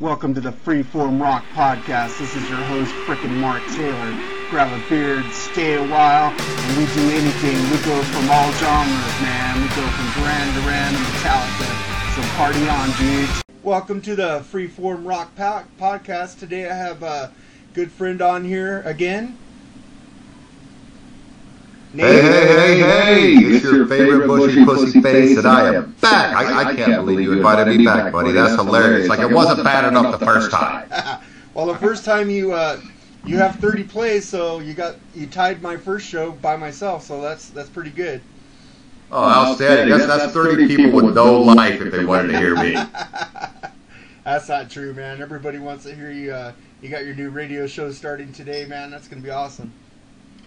Welcome to the Freeform Rock Podcast. This is your host, frickin' Mark Taylor. Grab a beard, stay a while, and we do anything. We go from all genres, man. We go from Duran Duran to Metallica. So party on, dudes. Welcome to the Freeform Rock po- Podcast. Today I have a good friend on here again. Hey, hey, hey, hey! It's your favorite bushy pussy face, and I am back. I, I can't believe you invited me back, buddy. That's hilarious. Like it wasn't bad enough the first time. well, the first time you uh, you have 30 plays, so you got you tied my first show by myself, so that's that's pretty good. Oh, outstanding. That's, that's 30 people with no life if they wanted to hear me. that's not true, man. Everybody wants to hear you. Uh, you got your new radio show starting today, man. That's gonna be awesome.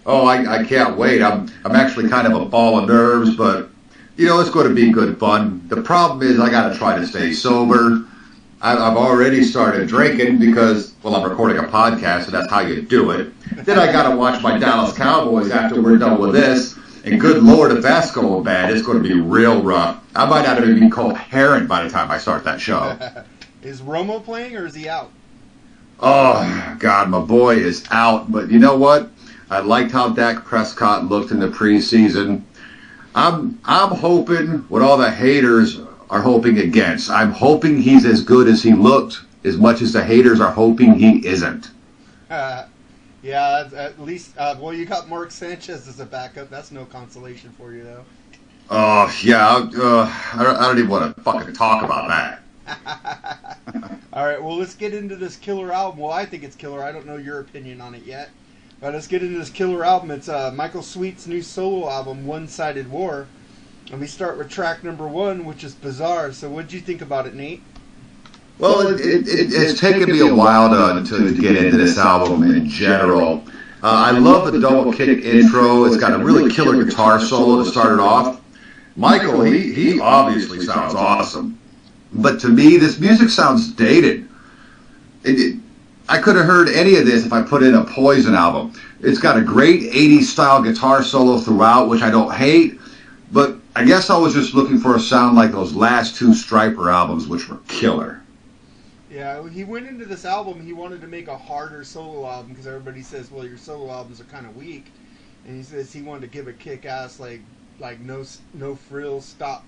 Oh, I, I can't wait. I'm I'm actually kind of a ball of nerves, but you know it's going to be good fun. The problem is I got to try to stay sober. I, I've already started drinking because well I'm recording a podcast, and that's how you do it. Then I got to watch my Dallas Cowboys after we're done with this. And good lord, if that's going bad, it's going to be real rough. I might not even be called coherent by the time I start that show. is Romo playing or is he out? Oh God, my boy is out. But you know what? I liked how Dak Prescott looked in the preseason. I'm I'm hoping what all the haters are hoping against. I'm hoping he's as good as he looked, as much as the haters are hoping he isn't. Uh, yeah, at least. Uh, well, you got Mark Sanchez as a backup. That's no consolation for you, though. Oh yeah, uh, I, don't, I don't even want to fucking talk about that. All right, well, let's get into this killer album. Well, I think it's killer. I don't know your opinion on it yet. Let's get into this killer album. It's uh, Michael Sweet's new solo album, One Sided War. And we start with track number one, which is Bizarre. So, what did you think about it, Nate? Well, it, it, it, it's taken me a while to, to get into this album in general. Uh, I love the double kick intro. It's got a really killer guitar solo to start it off. Michael, he, he obviously sounds awesome. But to me, this music sounds dated. It, I could have heard any of this if I put in a Poison album. It's got a great 80s style guitar solo throughout, which I don't hate, but I guess I was just looking for a sound like those last two Stryper albums, which were killer. Yeah, he went into this album, he wanted to make a harder solo album because everybody says, well, your solo albums are kind of weak. And he says he wanted to give a kick ass, like, like no, no frills, stop,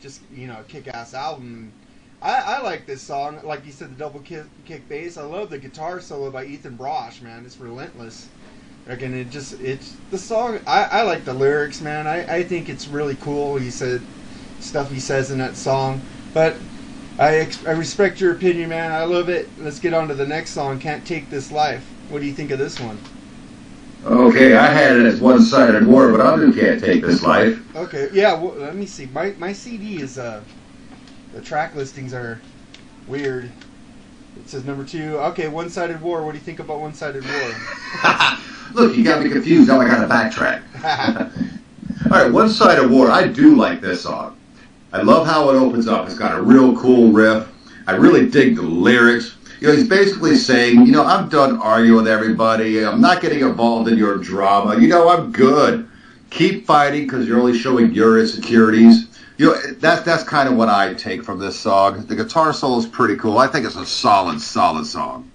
just, you know, kick ass album. I, I like this song. Like you said, the double kick, kick bass. I love the guitar solo by Ethan Brosh, man. It's relentless. Again, it just it's the song. I, I like the lyrics, man. I, I think it's really cool. He said stuff he says in that song, but I I respect your opinion, man. I love it. Let's get on to the next song. Can't take this life. What do you think of this one? Okay, I had it as one-sided war, but I can't take this life. Okay, yeah. Well, let me see. My my CD is uh the track listings are weird. It says number two. Okay, One Sided War. What do you think about One Sided War? Look, you got me confused. Now I got to backtrack. All right, One Sided War. I do like this song. I love how it opens up. It's got a real cool riff. I really dig the lyrics. You know, he's basically saying, you know, I'm done arguing with everybody. I'm not getting involved in your drama. You know, I'm good. Keep fighting because you're only showing your insecurities you know, that's that's kind of what I take from this song. The guitar solo is pretty cool. I think it's a solid, solid song.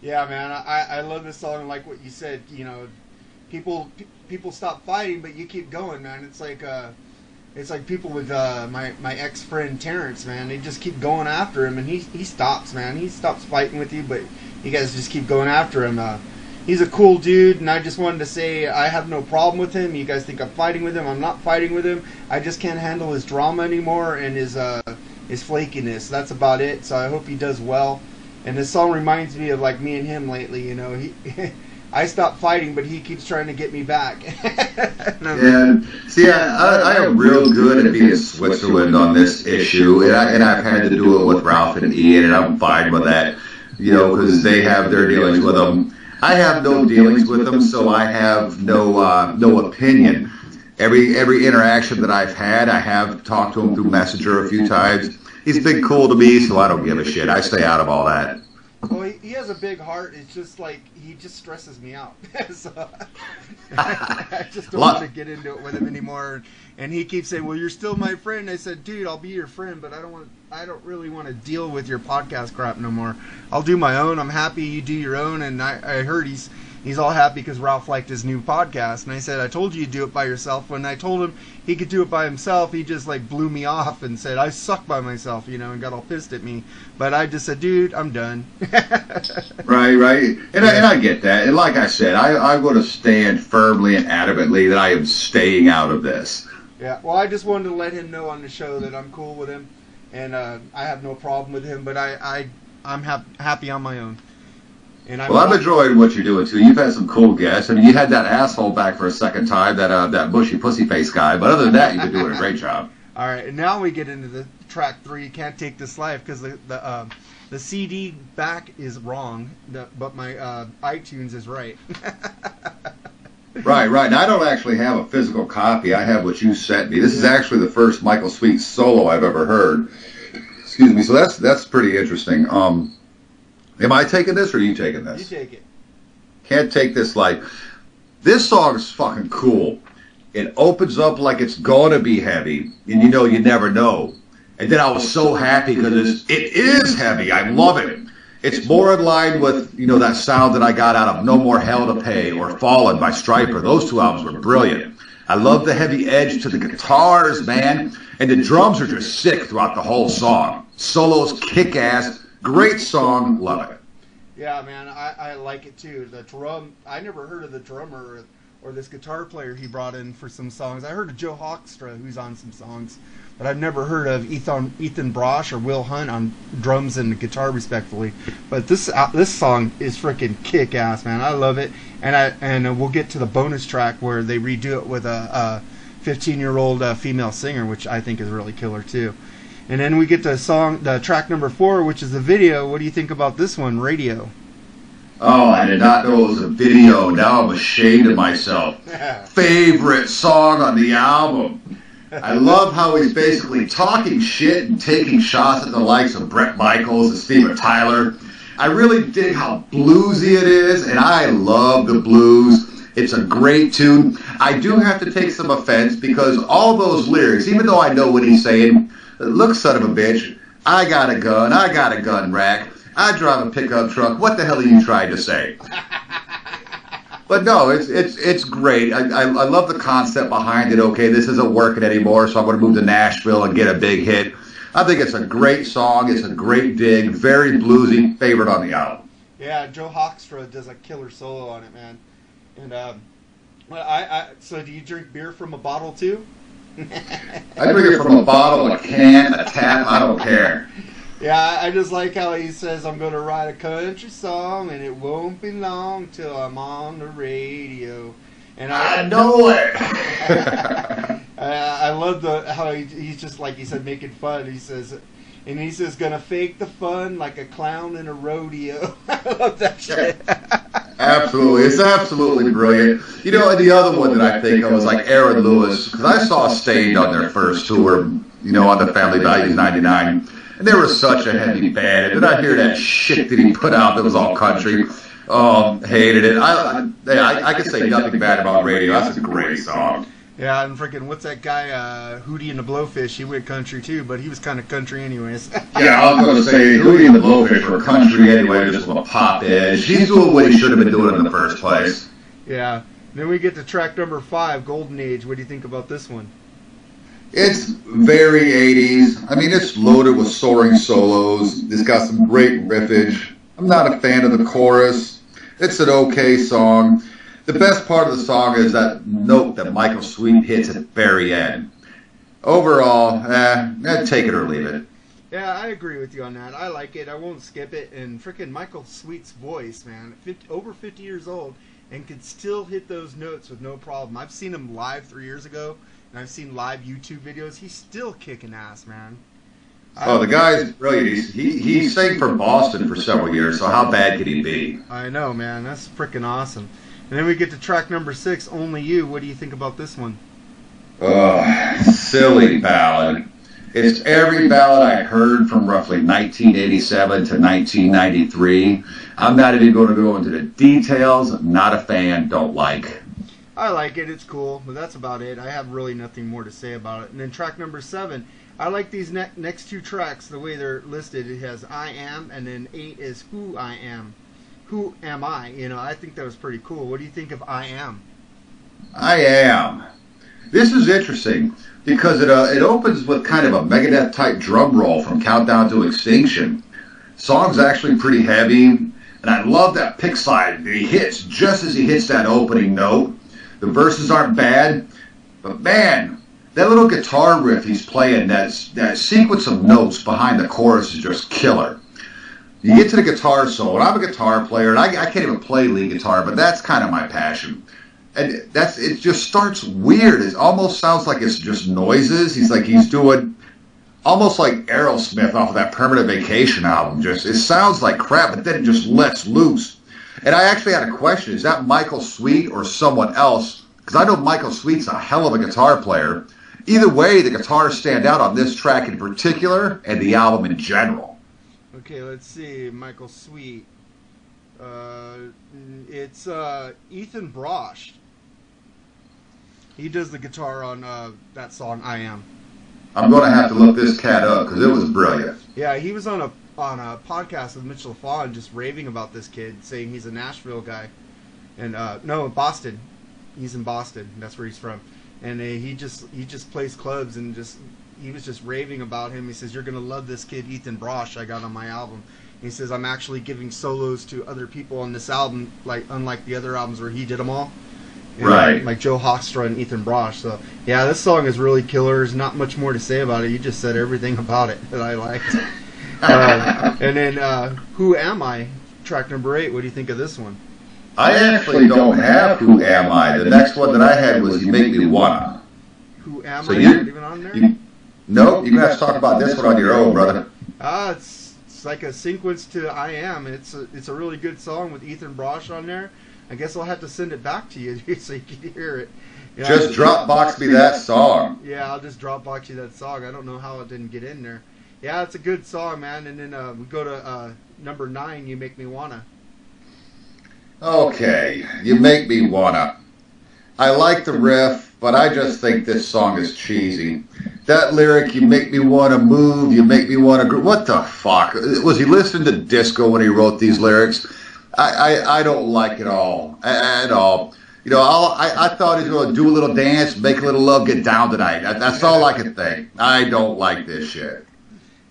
Yeah, man, I, I love this song. Like what you said, you know, people people stop fighting, but you keep going, man. It's like uh, it's like people with uh, my my ex friend Terrence, man. They just keep going after him, and he he stops, man. He stops fighting with you, but you guys just keep going after him. Uh, he's a cool dude, and I just wanted to say I have no problem with him. You guys think I'm fighting with him? I'm not fighting with him. I just can't handle his drama anymore and his uh, his flakiness. That's about it. So I hope he does well. And this song reminds me of like me and him lately. You know, he. I stopped fighting, but he keeps trying to get me back. yeah, see, I, I, am real good at being Switzerland on this issue, and, I, and I've had to do it with Ralph and Ian, and I'm fine with that, you know, because they have their dealings with them. I have no dealings with them, so I have no uh, no opinion. Every every interaction that I've had, I have talked to him through Messenger a few times. He's been cool to me, so I don't give a shit. I stay out of all that. Well, he, has a big heart. It's just like he just stresses me out. so I just don't want to get into it with him anymore. And he keeps saying, "Well, you're still my friend." I said, "Dude, I'll be your friend, but I don't want. I don't really want to deal with your podcast crap no more. I'll do my own. I'm happy you do your own." And I, I heard he's he's all happy because Ralph liked his new podcast. And I said, "I told you you'd do it by yourself." When I told him he could do it by himself, he just like blew me off and said, "I suck by myself," you know, and got all pissed at me. But I just said, "Dude, I'm done." Right, right. And, I, and I get that. And like I said, I, I'm going to stand firmly and adamantly that I am staying out of this. Yeah, well, I just wanted to let him know on the show that I'm cool with him, and uh, I have no problem with him. But I, I I'm hap- happy on my own. And I'm Well, I'm enjoying what you're doing too. You've had some cool guests. I mean, you had that asshole back for a second time, that uh, that bushy pussy face guy. But other than that, you've been doing a great job. All right, and now we get into the track three. You Can't take this life because the the um, the CD back is wrong, the, but my uh, iTunes is right. Right, right. Now, I don't actually have a physical copy. I have what you sent me. This is actually the first Michael Sweet solo I've ever heard. Excuse me. So that's that's pretty interesting. Um, am I taking this or are you taking this? you take it. Can't take this like this song is fucking cool. It opens up like it's gonna be heavy, and you know you never know. And then I was so happy because it is heavy. I love it. It's more in line with you know that sound that I got out of No More Hell to Pay or Fallen by Stryper. Those two albums were brilliant. I love the heavy edge to the guitars, man, and the drums are just sick throughout the whole song. Solos kick ass. Great song. Love it. Yeah, man, I, I like it too. The drum, I never heard of the drummer or, or this guitar player he brought in for some songs. I heard of Joe Hoekstra, who's on some songs, but I've never heard of Ethan Ethan Brosh or Will Hunt on drums and guitar, respectfully. But this uh, this song is freaking kick ass, man. I love it, and I and uh, we'll get to the bonus track where they redo it with a 15 year old uh, female singer, which I think is really killer too. And then we get to song, the track number four, which is the video. What do you think about this one, Radio? Oh, I did not know it was a video. Now I'm ashamed of myself. Favorite song on the album. I love how he's basically talking shit and taking shots at the likes of Bret Michaels and Steven Tyler. I really dig how bluesy it is, and I love the blues. It's a great tune. I do have to take some offense because all those lyrics, even though I know what he's saying, look, son of a bitch, I got a gun, I got a gun rack, I drive a pickup truck. What the hell are you trying to say? But no, it's it's it's great. I, I, I love the concept behind it. Okay, this isn't working anymore, so I'm going to move to Nashville and get a big hit. I think it's a great song. It's a great dig. Very bluesy. Favorite on the album. Yeah, Joe Hoekstra does a killer solo on it, man. And um, I, I so do you drink beer from a bottle too? I drink it from a bottle, a can, a tap. I don't care. Yeah, I I just like how he says, "I'm gonna write a country song, and it won't be long till I'm on the radio." And I know it. I, I love the how he, he's just like he said, making fun. He says, and he says, "Gonna fake the fun like a clown in a rodeo." I love that shit. Absolutely, it's absolutely brilliant. You know, and the other one that I think of was like Aaron Lewis because I saw Staind on their first tour. You know, on the Family Values '99, and they were such a heavy band. And then I hear that shit that he put out that was all country. Oh, hated it. I I, I, I can say nothing bad about Radio. That's a great song. Yeah, and freaking what's that guy, uh, Hootie and the Blowfish? He went country too, but he was kind of country anyways. Yeah, I was going to say Hootie and the Blowfish were country anyway, just with a pop edge. He's doing what he should have been doing in the first place. yeah. Then we get to track number five, Golden Age. What do you think about this one? It's very 80s. I mean, it's loaded with soaring solos. It's got some great riffage. I'm not a fan of the chorus. It's an okay song. The best part of the song is that note that Michael Sweet hits at the very end. Overall, eh, eh, take it or leave it. Yeah, I agree with you on that. I like it. I won't skip it. And freaking Michael Sweet's voice, man, 50, over 50 years old, and could still hit those notes with no problem. I've seen him live three years ago, and I've seen live YouTube videos. He's still kicking ass, man. Oh, the guy's brilliant. He's, he, he sang for Boston for several years, so how bad could he be? I know, man. That's freaking awesome. And then we get to track number six, Only You. What do you think about this one? Ugh, silly ballad. It's every ballad I heard from roughly 1987 to 1993. I'm not even going to go into the details. Not a fan. Don't like. I like it. It's cool, but that's about it. I have really nothing more to say about it. And then track number seven, I like these ne- next two tracks the way they're listed. It has "I Am" and then eight is "Who I Am." Who am I? You know, I think that was pretty cool. What do you think of "I Am"? I am. This is interesting because it uh, it opens with kind of a Megadeth type drum roll from Countdown to Extinction. Song's actually pretty heavy, and I love that pick that he hits just as he hits that opening note. The verses aren't bad, but man, that little guitar riff he's playing, that that sequence of notes behind the chorus is just killer. You get to the guitar solo, and I'm a guitar player, and I, I can't even play lead guitar, but that's kind of my passion. And that's it just starts weird. It almost sounds like it's just noises. He's like he's doing almost like aerosmith off of that permanent vacation album. Just it sounds like crap but then it just lets loose. And i actually had a question. Is that michael sweet or someone else? Because i know michael sweet's a hell of a guitar player. Either way the guitars stand out on this track in particular and the album in general Okay, let's see. Michael Sweet. Uh, it's uh, Ethan Brosh. He does the guitar on uh, that song "I Am." i'm going to have to look this cat up because it was brilliant Yeah, he was on a on a podcast with Mitch Lafon, just raving about this kid, saying he's a Nashville guy, and uh, no, Boston. He's in Boston. That's where he's from, and uh, he just he just plays clubs and just he was just raving about him. He says you're gonna love this kid, Ethan Brosh. I got on my album. He says I'm actually giving solos to other people on this album, like unlike the other albums where he did them all. And, Right. Like Joe Hoekstra and Ethan Brosh. So yeah, this song is really killer. There's not much more to say about it. You just said everything about it that I liked. uh, and then uh, Who Am I? Track number eight. What do you think of this one? i actually don't have who am i the next one that i had was you make me wanna Who Am So I? you- Not even on there? you, nope you're to have to talk about this one on your own brother Ah, it's, it's like a sequence to I Am. It's a, it's a really good song with Ethan Brosh on there. I guess I'll have to send it back to you so you can hear it. Yeah, Just Dropbox me that song. Yeah, I'll just Dropbox you that song. I don't know how it didn't get in there. Yeah, it's a good song, man. And then uh, we go to uh, number nine. You make me wanna. Okay, you make me wanna. I like the riff, but I just think this song is cheesy. That lyric, you make me wanna move, you make me wanna. Gr- what the fuck? Was he listening to disco when he wrote these lyrics? I, I, I don't like it all at all. You know, I'll, I, I thought he was going to do a little dance, make a little love, get down tonight. That, that's all I could think. I don't like this shit.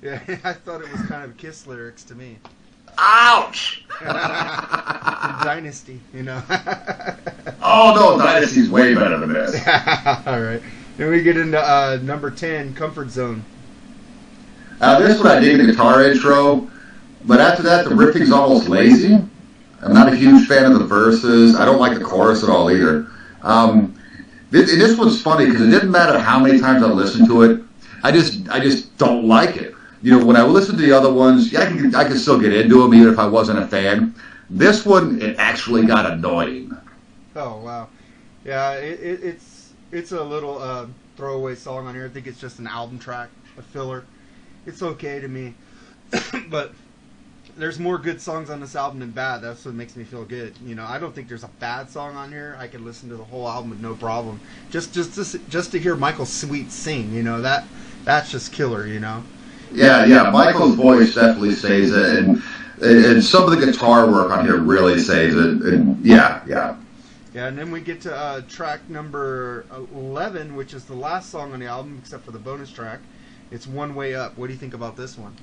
Yeah, I thought it was kind of Kiss lyrics to me. Ouch! Dynasty, you know. oh no, Dynasty's way better than this. All right. Then we get into uh, number ten, Comfort Zone. Uh, this one I dig the guitar intro, but after that the riffing's almost lazy. I'm not a huge fan of the verses. I don't like the chorus at all either. Um, this, this one's funny because it didn't matter how many times I listened to it. I just I just don't like it. You know, when I listen to the other ones, yeah, I can I can still get into them even if I wasn't a fan. This one it actually got annoying. Oh wow, yeah, it, it, it's it's a little uh, throwaway song on here. I think it's just an album track, a filler. It's okay to me, but there's more good songs on this album than bad. That's what makes me feel good. You know, I don't think there's a bad song on here. I could listen to the whole album with no problem. Just just just, just to hear Michael Sweet sing, you know that that's just killer. You know. Yeah, yeah. Michael's voice definitely saves it, and and some of the guitar work on here really saves it. And yeah, yeah. Yeah, and then we get to uh, track number 11, which is the last song on the album, except for the bonus track. It's One Way Up. What do you think about this one?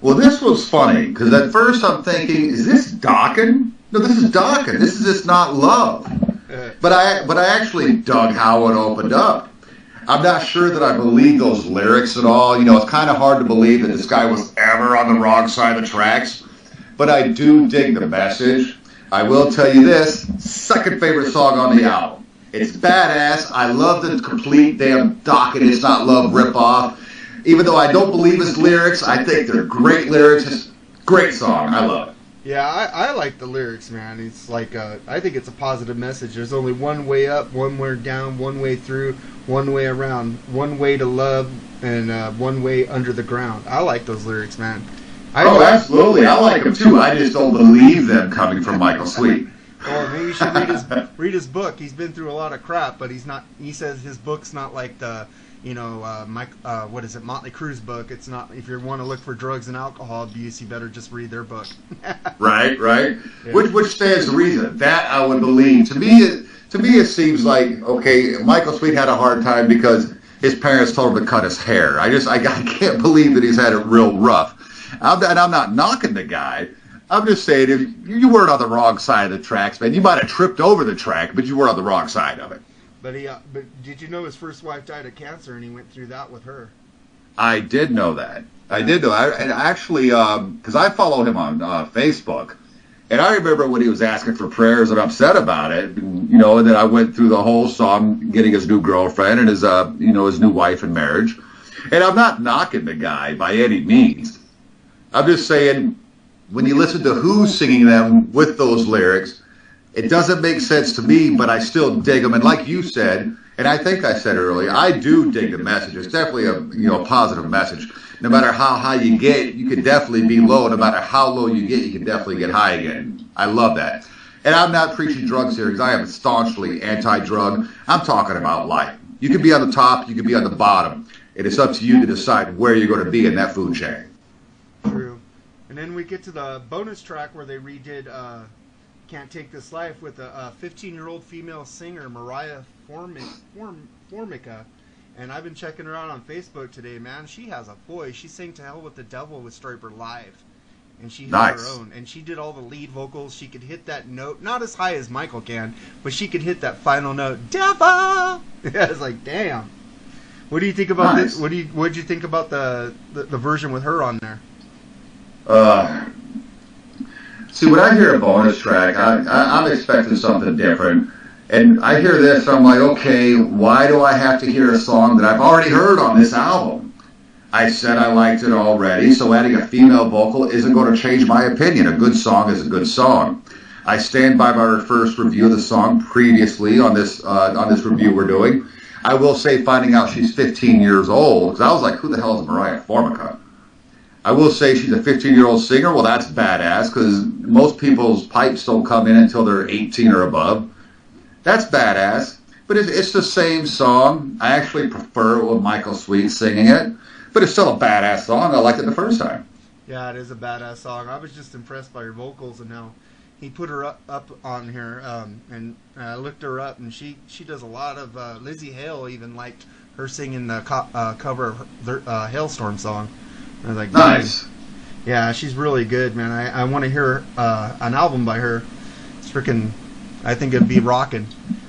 Well, this was funny because at first I'm thinking, is this Dokken? No, this is Dokken. This is just not love. Uh, But I, but I actually dug how it opened up. I'm not sure that I believe those lyrics at all. You know, it's kind of hard to believe that this guy was ever on the wrong side of the tracks. But I do dig the message. I will tell you this: second favorite song on the album. It's badass. I love the complete damn Dokken. It's not love ripoff. Even though I don't believe his lyrics, I think they're great lyrics. Great song. I love it. Yeah, I, I like the lyrics, man. It's like a, I think it's a positive message. There's only one way up, one way down, one way through, one way around, one way to love, and uh, one way under the ground. I like those lyrics, man. I oh, absolutely. I like them too. I just don't believe them coming from Michael Sweet. Or maybe you should read his read his book. He's been through a lot of crap, but he's not. He says his book's not like the you know, uh, Mike, uh, what is it, Motley Crue's book. It's not. If you want to look for drugs and alcohol abuse, you better just read their book. right, right. Yeah. Which which stands to reason. That I would believe. To me, it, to me, it seems like okay. Michael Sweet had a hard time because his parents told him to cut his hair. I just I, I can't believe that he's had it real rough. I'm, and I'm not knocking the guy. I'm just saying, if you weren't on the wrong side of the tracks, man, you might have tripped over the track, but you were on the wrong side of it. But he, uh, but did you know his first wife died of cancer, and he went through that with her? I did know that. I did know. I and actually, because um, I follow him on uh, Facebook, and I remember when he was asking for prayers and upset about it. You know, and then I went through the whole song, getting his new girlfriend and his, uh, you know, his new wife in marriage. And I'm not knocking the guy by any means. I'm just saying, when you listen to who's singing them with those lyrics, it doesn't make sense to me, but I still dig them. And like you said, and I think I said earlier, I do dig the message. It's definitely a you know positive message. No matter how high you get, you can definitely be low. No matter how low you get, you can definitely get high again. I love that. And I'm not preaching drugs here because I am staunchly anti-drug. I'm talking about life. You can be on the top, you can be on the bottom. It is up to you to decide where you're going to be in that food chain. And then we get to the bonus track where they redid uh, can't Take This Life with a 15 year old female singer, Mariah Formica. And I've been checking her out on Facebook today, man. She has a voice. She sang To Hell with the Devil with Stryper live. And she nice. her own. And she did all the lead vocals. She could hit that note, not as high as Michael can, but she could hit that final note, Devil! Yeah, it's like, damn. What do you think about nice. this? What do you what did you think about the, the, the version with her on there? Uh, See, when I hear a bonus track, I, I'm expecting something different. And I hear this, I'm like, okay, why do I have to hear a song that I've already heard on this album? I said I liked it already, so adding a female vocal isn't going to change my opinion. A good song is a good song. I stand by my first review of the song previously on this uh, on this review we're doing. I will say, finding out she's 15 years old, because I was like, who the hell is Mariah Formica? I will say she's a 15 year old singer. Well, that's badass because most people's pipes don't come in until they're 18 or above. That's badass. But it's the same song. I actually prefer it with Michael Sweet singing it, but it's still a badass song. I liked it the first time. Yeah, it is a badass song. I was just impressed by her vocals and how he put her up, up on here. Um, and I looked her up, and she she does a lot of. Uh, Lzzy Hale even liked her singing the co- uh, cover of her, uh, Halestorm song. I was like, nice. Yeah, she's really good, man. I, I want to hear uh, an album by her. It's freaking. I think it'd be rocking.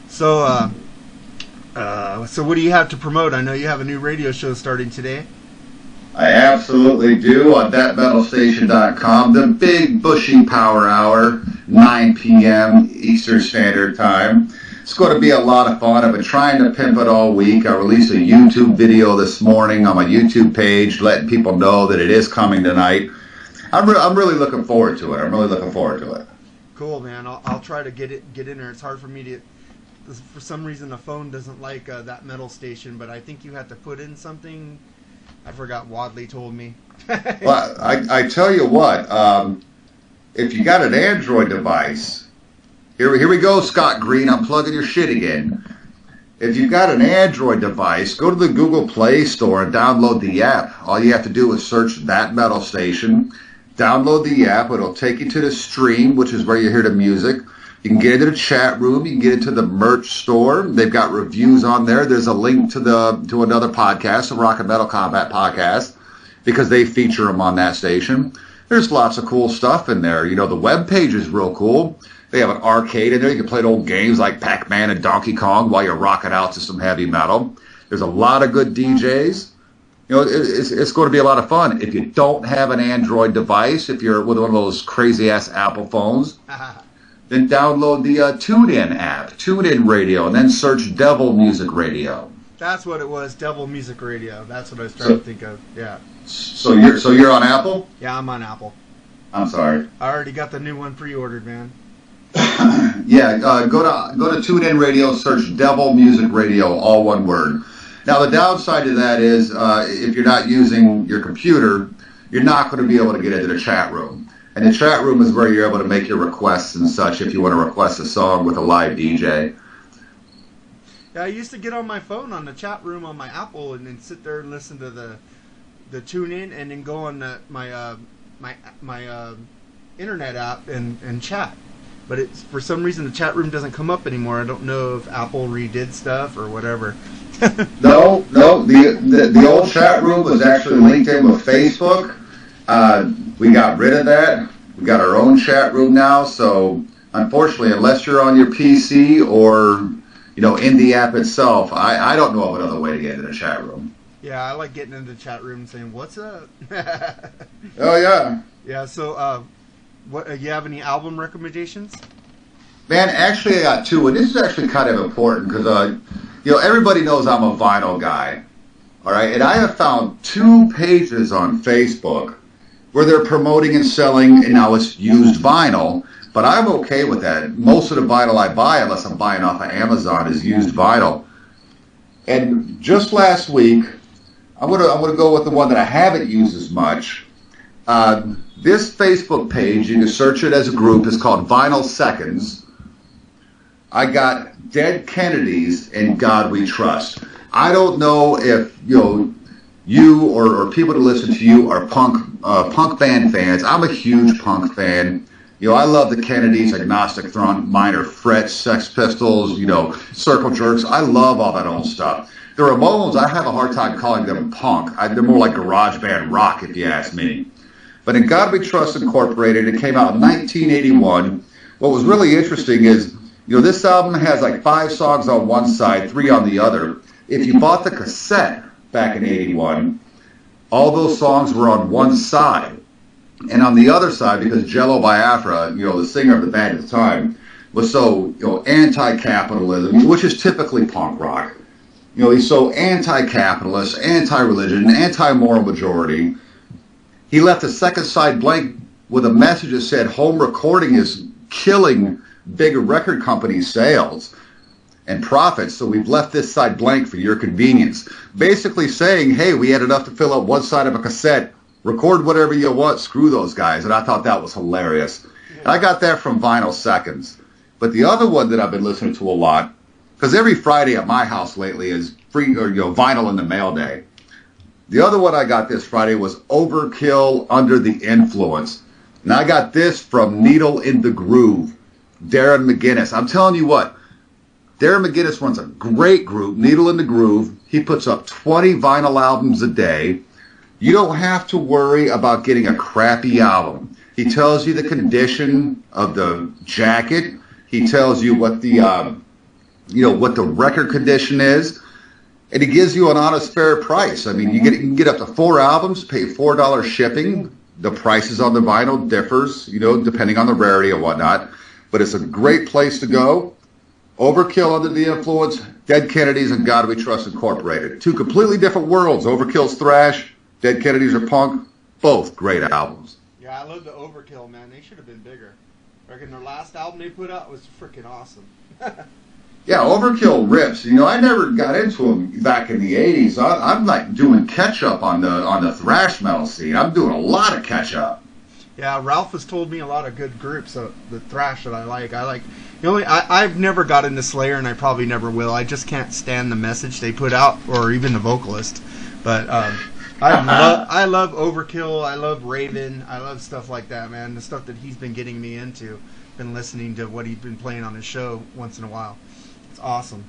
So, uh, uh, so what do you have to promote? I know you have a new radio show starting today. I absolutely do on thatmetalstation.com. The big bushy power hour, 9 p.m. Eastern Standard Time. It's going to be a lot of fun. I've been trying to pimp it all week. I released a YouTube video this morning on my YouTube page, letting people know that it is coming tonight. I'm, re- I'm really looking forward to it. I'm really looking forward to it. Cool, man. I'll, I'll try to get it get in there. It's hard for me to. For some reason, the phone doesn't like uh, that metal station, but I think you have to put in something. I forgot. Wadley told me. well, I, I tell you what. Um, if you got an Android device, here, here we go, Scott Green. I'm plugging your shit again. If you've got an Android device, go to the Google Play Store and download the app. All you have to do is search that metal station, download the app. It'll take you to the stream, which is where you hear the music. You can get into the chat room. You can get into the merch store. They've got reviews on there. There's a link to the to another podcast, the Rock and Metal Combat podcast, because they feature them on that station. There's lots of cool stuff in there. You know, the web page is real cool. They have an arcade in there. You can play old games like Pac-Man and Donkey Kong while you're rocking out to some heavy metal. There's a lot of good DJs. You know, it's, it's going to be a lot of fun. If you don't have an Android device, if you're with one of those crazy ass Apple phones, then download the uh, TuneIn app, TuneIn Radio, and then search Devil Music Radio. That's what it was, Devil Music Radio. That's what I was trying so, to think of. Yeah. So you're so you're on Apple? Yeah, I'm on Apple. I'm sorry. I already got the new one pre-ordered, man. yeah, uh, go to go to TuneIn Radio, search Devil Music Radio, all one word. Now the downside to that is uh, if you're not using your computer, you're not going to be able to get into the chat room. And the chat room is where you're able to make your requests and such if you want to request a song with a live DJ. Yeah, I used to get on my phone on the chat room on my Apple and then sit there and listen to the the tune in and then go on the, my uh, my my uh, internet app and, and chat. But it's for some reason the chat room doesn't come up anymore. I don't know if Apple redid stuff or whatever. no, no. The, the the old chat room was actually linked in with Facebook. Uh, we got rid of that. We got our own chat room now. So unfortunately, unless you're on your PC or you know in the app itself, I, I don't know of another way to get into the chat room. Yeah, I like getting into the chat room and saying what's up. oh yeah. Yeah. So, uh, what? Uh, you have any album recommendations? Man, actually, I got two, and this is actually kind of important because uh, you know everybody knows I'm a vinyl guy. All right, and I have found two pages on Facebook where they're promoting and selling, and now it's used vinyl. But I'm okay with that. Most of the vinyl I buy, unless I'm buying off of Amazon, is used vinyl. And just last week, I'm gonna I'm gonna go with the one that I haven't used as much. Uh, this Facebook page, you can search it as a group. is called Vinyl Seconds. I got Dead Kennedys In God We Trust. I don't know if you know you or, or people that listen to you are punk uh, punk band fans. I'm a huge punk fan. You know, I love the Kennedys, Agnostic Front, Minor Threat, Sex Pistols, you know, Circle Jerks. I love all that old stuff. The Ramones, I have a hard time calling them punk. I, they're more like garage band rock, if you ask me. But in God We Trust Incorporated, it came out in 1981. What was really interesting is, you know, this album has like five songs on one side, three on the other. If you bought the cassette back in 81, all those songs were on one side. And on the other side, because Jello Biafra, you know, the singer of the band at the time, was so, you know, anti-capitalism, which is typically punk rock you know, he's so anti-capitalist, anti-religion, anti-moral majority. He left the second side blank with a message that said home recording is killing big record company sales and profits, so we've left this side blank for your convenience. Basically saying, hey, we had enough to fill up one side of a cassette. Record whatever you want. Screw those guys. And I thought that was hilarious. And I got that from Vinyl Seconds. But the other one that I've been listening to a lot because every Friday at my house lately is free or you know vinyl in the mail day. The other one I got this Friday was Overkill Under the Influence. And I got this from Needle in the Groove, Darren McGinnis. I'm telling you what, Darren McGinnis runs a great group, Needle in the Groove. He puts up 20 vinyl albums a day. You don't have to worry about getting a crappy album. He tells you the condition of the jacket. He tells you what the um, you know what the record condition is, and it gives you an honest fair price. I mean, you get you get up to four albums, pay four dollars shipping. The prices on the vinyl differs, you know, depending on the rarity and whatnot. But it's a great place to go. Overkill under the influence, Dead Kennedys In God We Trust Incorporated. Two completely different worlds. Overkill's thrash, Dead Kennedys are punk. Both great albums. Yeah, I love the Overkill, man. They should have been bigger. I reckon their last album they put out was freaking awesome. Yeah, Overkill rips. You know, I never got into them back in the '80s. I, I'm like doing catch up on the on the thrash metal scene. I'm doing a lot of catch up. Yeah, Ralph has told me a lot of good groups of the thrash that I like. I like the only I, I've never got into Slayer, and I probably never will. I just can't stand the message they put out, or even the vocalist. But um, I love I love Overkill. I love Raven. I love stuff like that, man. The stuff that he's been getting me into. Been listening to what he's been playing on his show once in a while. It's awesome.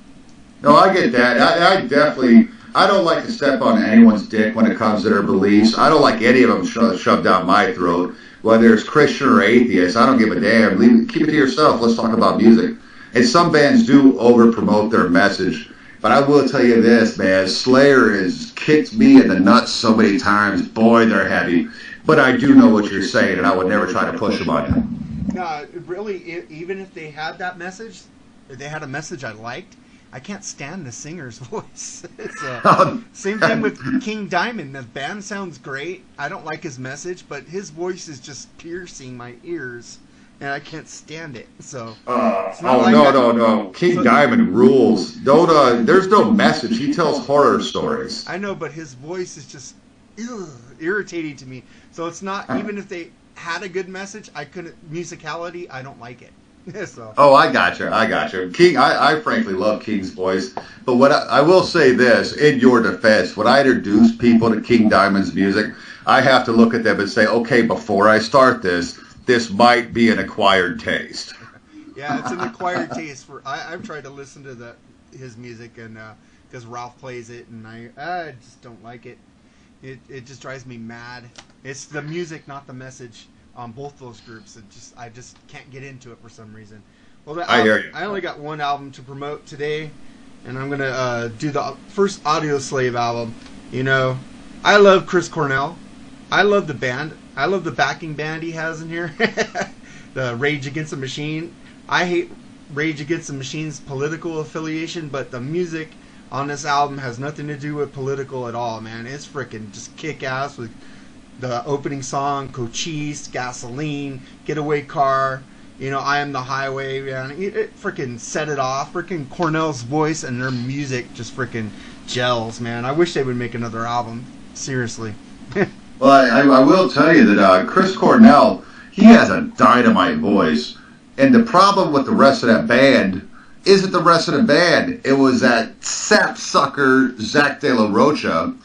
No, I get that. I, I definitely. I don't like to step on anyone's dick when it comes to their beliefs. I don't like any of them sho- shoved down my throat, whether it's Christian or atheist. I don't give a damn. Leave, keep it to yourself. Let's talk about music. And some bands do over promote their message. But I will tell you this, man. Slayer has kicked me in the nuts so many times. Boy, they're heavy. But I do know what you're saying, and I would never try to push them on you. No, really, even if they had that message, they had a message I liked, I can't stand the singer's voice. so, same thing with King Diamond. The band sounds great. I don't like his message, but his voice is just piercing my ears, and I can't stand it. So. Uh, oh like no no no! King so, Diamond rules. Don't. Uh, there's no message. He tells horror stories. I know, but his voice is just ugh, irritating to me. So it's not even if they had a good message, I couldn't musicality. I don't like it. Oh, I got you. I got you. King, I, I frankly love King's voice, but what I, I, will say this in your defense, when I introduce people to King Diamond's music, I have to look at them and say, okay, before I start this, this might be an acquired taste. yeah, it's an acquired taste. For I, have tried to listen to the his music and because uh, Ralph plays it, and I I just don't like it. It it just drives me mad. It's the music, not the message on both those groups. It just I just can't get into it for some reason. Well, I hear you. I only got one album to promote today, and I'm gonna uh, do the first Audioslave album. You know, I love Chris Cornell. I love the band. I love the backing band he has in here. the Rage Against the Machine. I hate Rage Against the Machine's political affiliation, but the music on this album has nothing to do with political at all, man. It's freaking just kick ass with the opening song, Cochise, Gasoline, Getaway Car, you know, I Am the Highway, man. It, it freaking set it off. Freaking Cornell's voice and their music just freaking gels, man. I wish they would make another album. Seriously. well, I, I, will tell you that uh, Chris Cornell, he has a dynamite voice. And the problem with the rest of that band isn't the rest of the band. It was that sapsucker Zach de la Rocha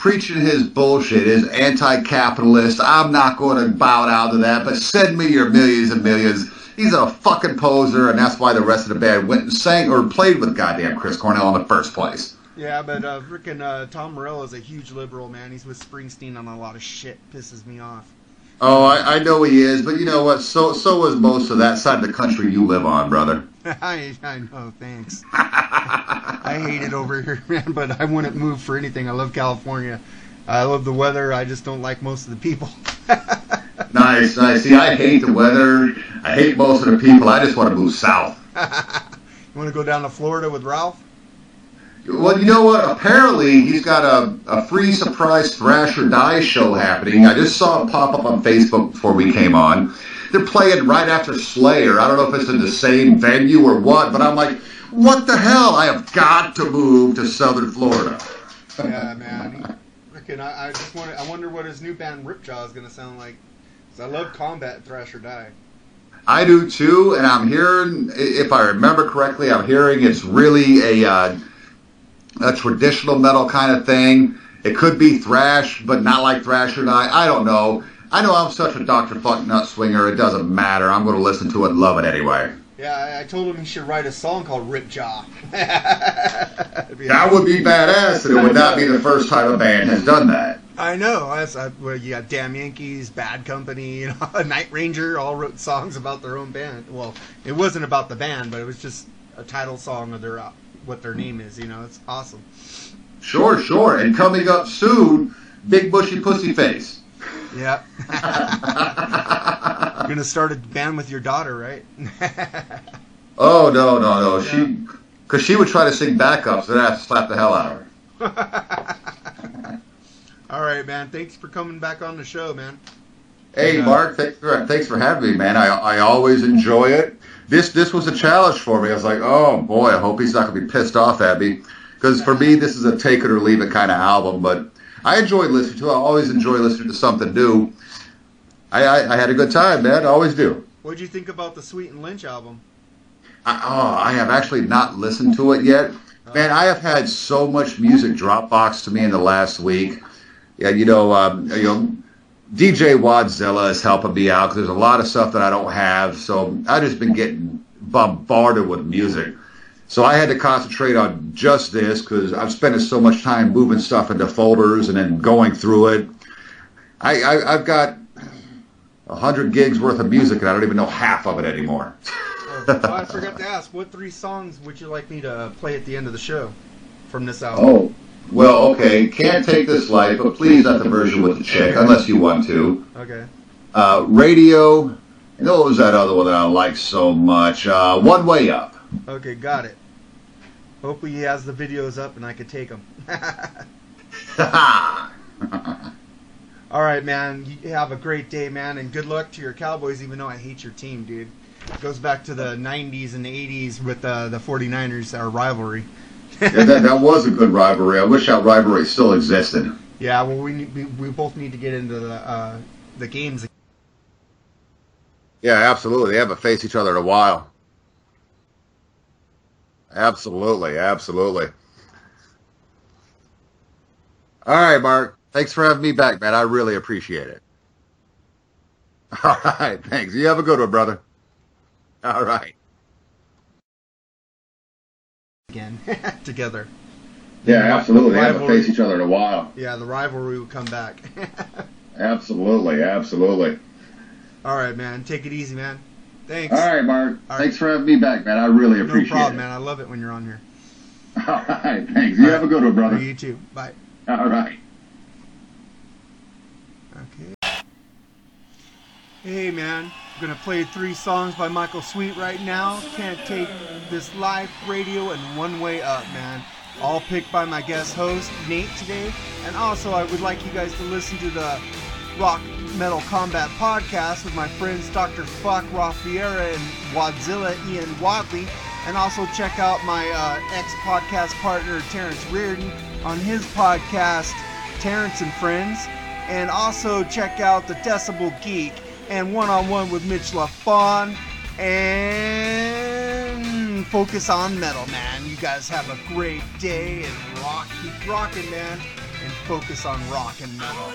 preaching his bullshit, his anti-capitalist. I'm not going to bow down to that, but send me your millions and millions. He's a fucking poser, and that's why the rest of the band went and sang or played with goddamn Chris Cornell in the first place. Yeah, but uh, freaking uh, Tom Morello is a huge liberal, man. He's with Springsteen on a lot of shit. Pisses me off. Oh, I, I, know he is, but you know what? So so is most of that side of the country you live on, brother. I I know, thanks. I hate it over here, man, but I wouldn't move for anything. I love California. I love the weather. I just don't like most of the people. nice, nice. See, I hate the weather. I hate most of the people. I just want to move south. you want to go down to Florida with Ralph? Well, you know what? Apparently, he's got a, a free surprise Thrash or Die show happening. I just saw it pop up on Facebook before we came on. They're playing right after Slayer. I don't know if it's in the same venue or what, but I'm like, what the hell? I have got to move to Southern Florida. Yeah, man. Freaking, I, I just want I wonder what his new band Ripjaw is going to sound like. Cause I love Combat Thrash or Die. I do too, and I'm hearing, if I remember correctly, I'm hearing it's really a. Uh, a traditional metal kind of thing. It could be thrash, but not like thrash or not. I don't know. I know I'm such a Dr. Fuck Nut Swinger, it doesn't matter. I'm going to listen to it and love it anyway. Yeah, I told him he should write a song called Rip Ripjaw. that would be badass, and it would not be the first time a band has done that. I know. Uh, well, you got Damn Yankees, Bad Company, you know, Night Ranger, all wrote songs about their own band. Well, it wasn't about the band, but it was just a title song of their uh, what their name is. You know, it's awesome. Sure, sure. And coming up soon, Big Bushy Pussy Face. Yeah. You're gonna start a band with your daughter, right? oh no, no, no. Yeah. She, because she would try to sing backups, then I have to slap the hell out of her. All right, man. Thanks for coming back on the show, man. Hey, Mark. Thanks for, thanks for having me, man. I I always enjoy it this this was a challenge for me. I was like, oh boy, I hope he's not gonna be pissed off at me, because for me this is a take it or leave it kind of album. But I enjoy listening to. I always enjoy listening to something new. I, I, I had a good time, man. I always do. What did you think about the Sweet and Lynch album? I, oh, I have actually not listened to it yet. Man, I have had so much music Dropbox to me in the last week. Yeah, you know, um, you know, DJ Wadzilla is helping me out because there's a lot of stuff that I don't have. So I've just been getting bombarded with music. So I had to concentrate on just this because I'm spending so much time moving stuff into folders and then going through it. I, I, I've got a hundred gigs worth of music and I don't even know half of it anymore. oh, I forgot to ask, what three songs would you like me to play at the end of the show from this album? Oh, well, okay, can't take this life, but please not the version with the chick, unless you want to. Okay. Uh, radio, and what was that other one that I like so much? Uh, one Way Up. Okay, got it. Hopefully he has the videos up and I could take them. All right, man. You have a great day, man, and good luck to your Cowboys. Even though I hate your team, dude. It goes back to the '90s and '80s with uh, the 49ers, our rivalry. yeah, that, that was a good rivalry. I wish that rivalry still existed. Yeah, well, we we, we both need to get into the uh, the games. Yeah, absolutely. They haven't faced each other in a while. Absolutely, absolutely. All right, Mark. Thanks for having me back, man. I really appreciate it. All right, thanks. You have a good one, brother. All right. Again, together. Yeah, absolutely. They haven't faced each other in a while. Yeah, the rivalry will come back. absolutely, absolutely. All right, man. Take it easy, man. Thanks. All right, Mark. All Thanks right. for having me back, man. I really appreciate it. No problem, man. I love it when you're on here. All right, thanks. You All have right. a good one, brother. You too. Bye. All right. Okay. Hey, man. I'm going to play three songs by Michael Sweet right now. Can't take this live radio and one way up, man. All picked by my guest host, Nate, today. And also, I would like you guys to listen to the Rock Metal Combat podcast with my friends Dr. Fuck Rafiera and Wadzilla Ian Wadley. And also check out my uh, ex podcast partner, Terrence Reardon, on his podcast, Terrence and Friends. And also check out the Decibel Geek and one on one with Mitch Lafon. And focus on metal, man. You guys have a great day and rock, keep rocking, man. And focus on rock and metal.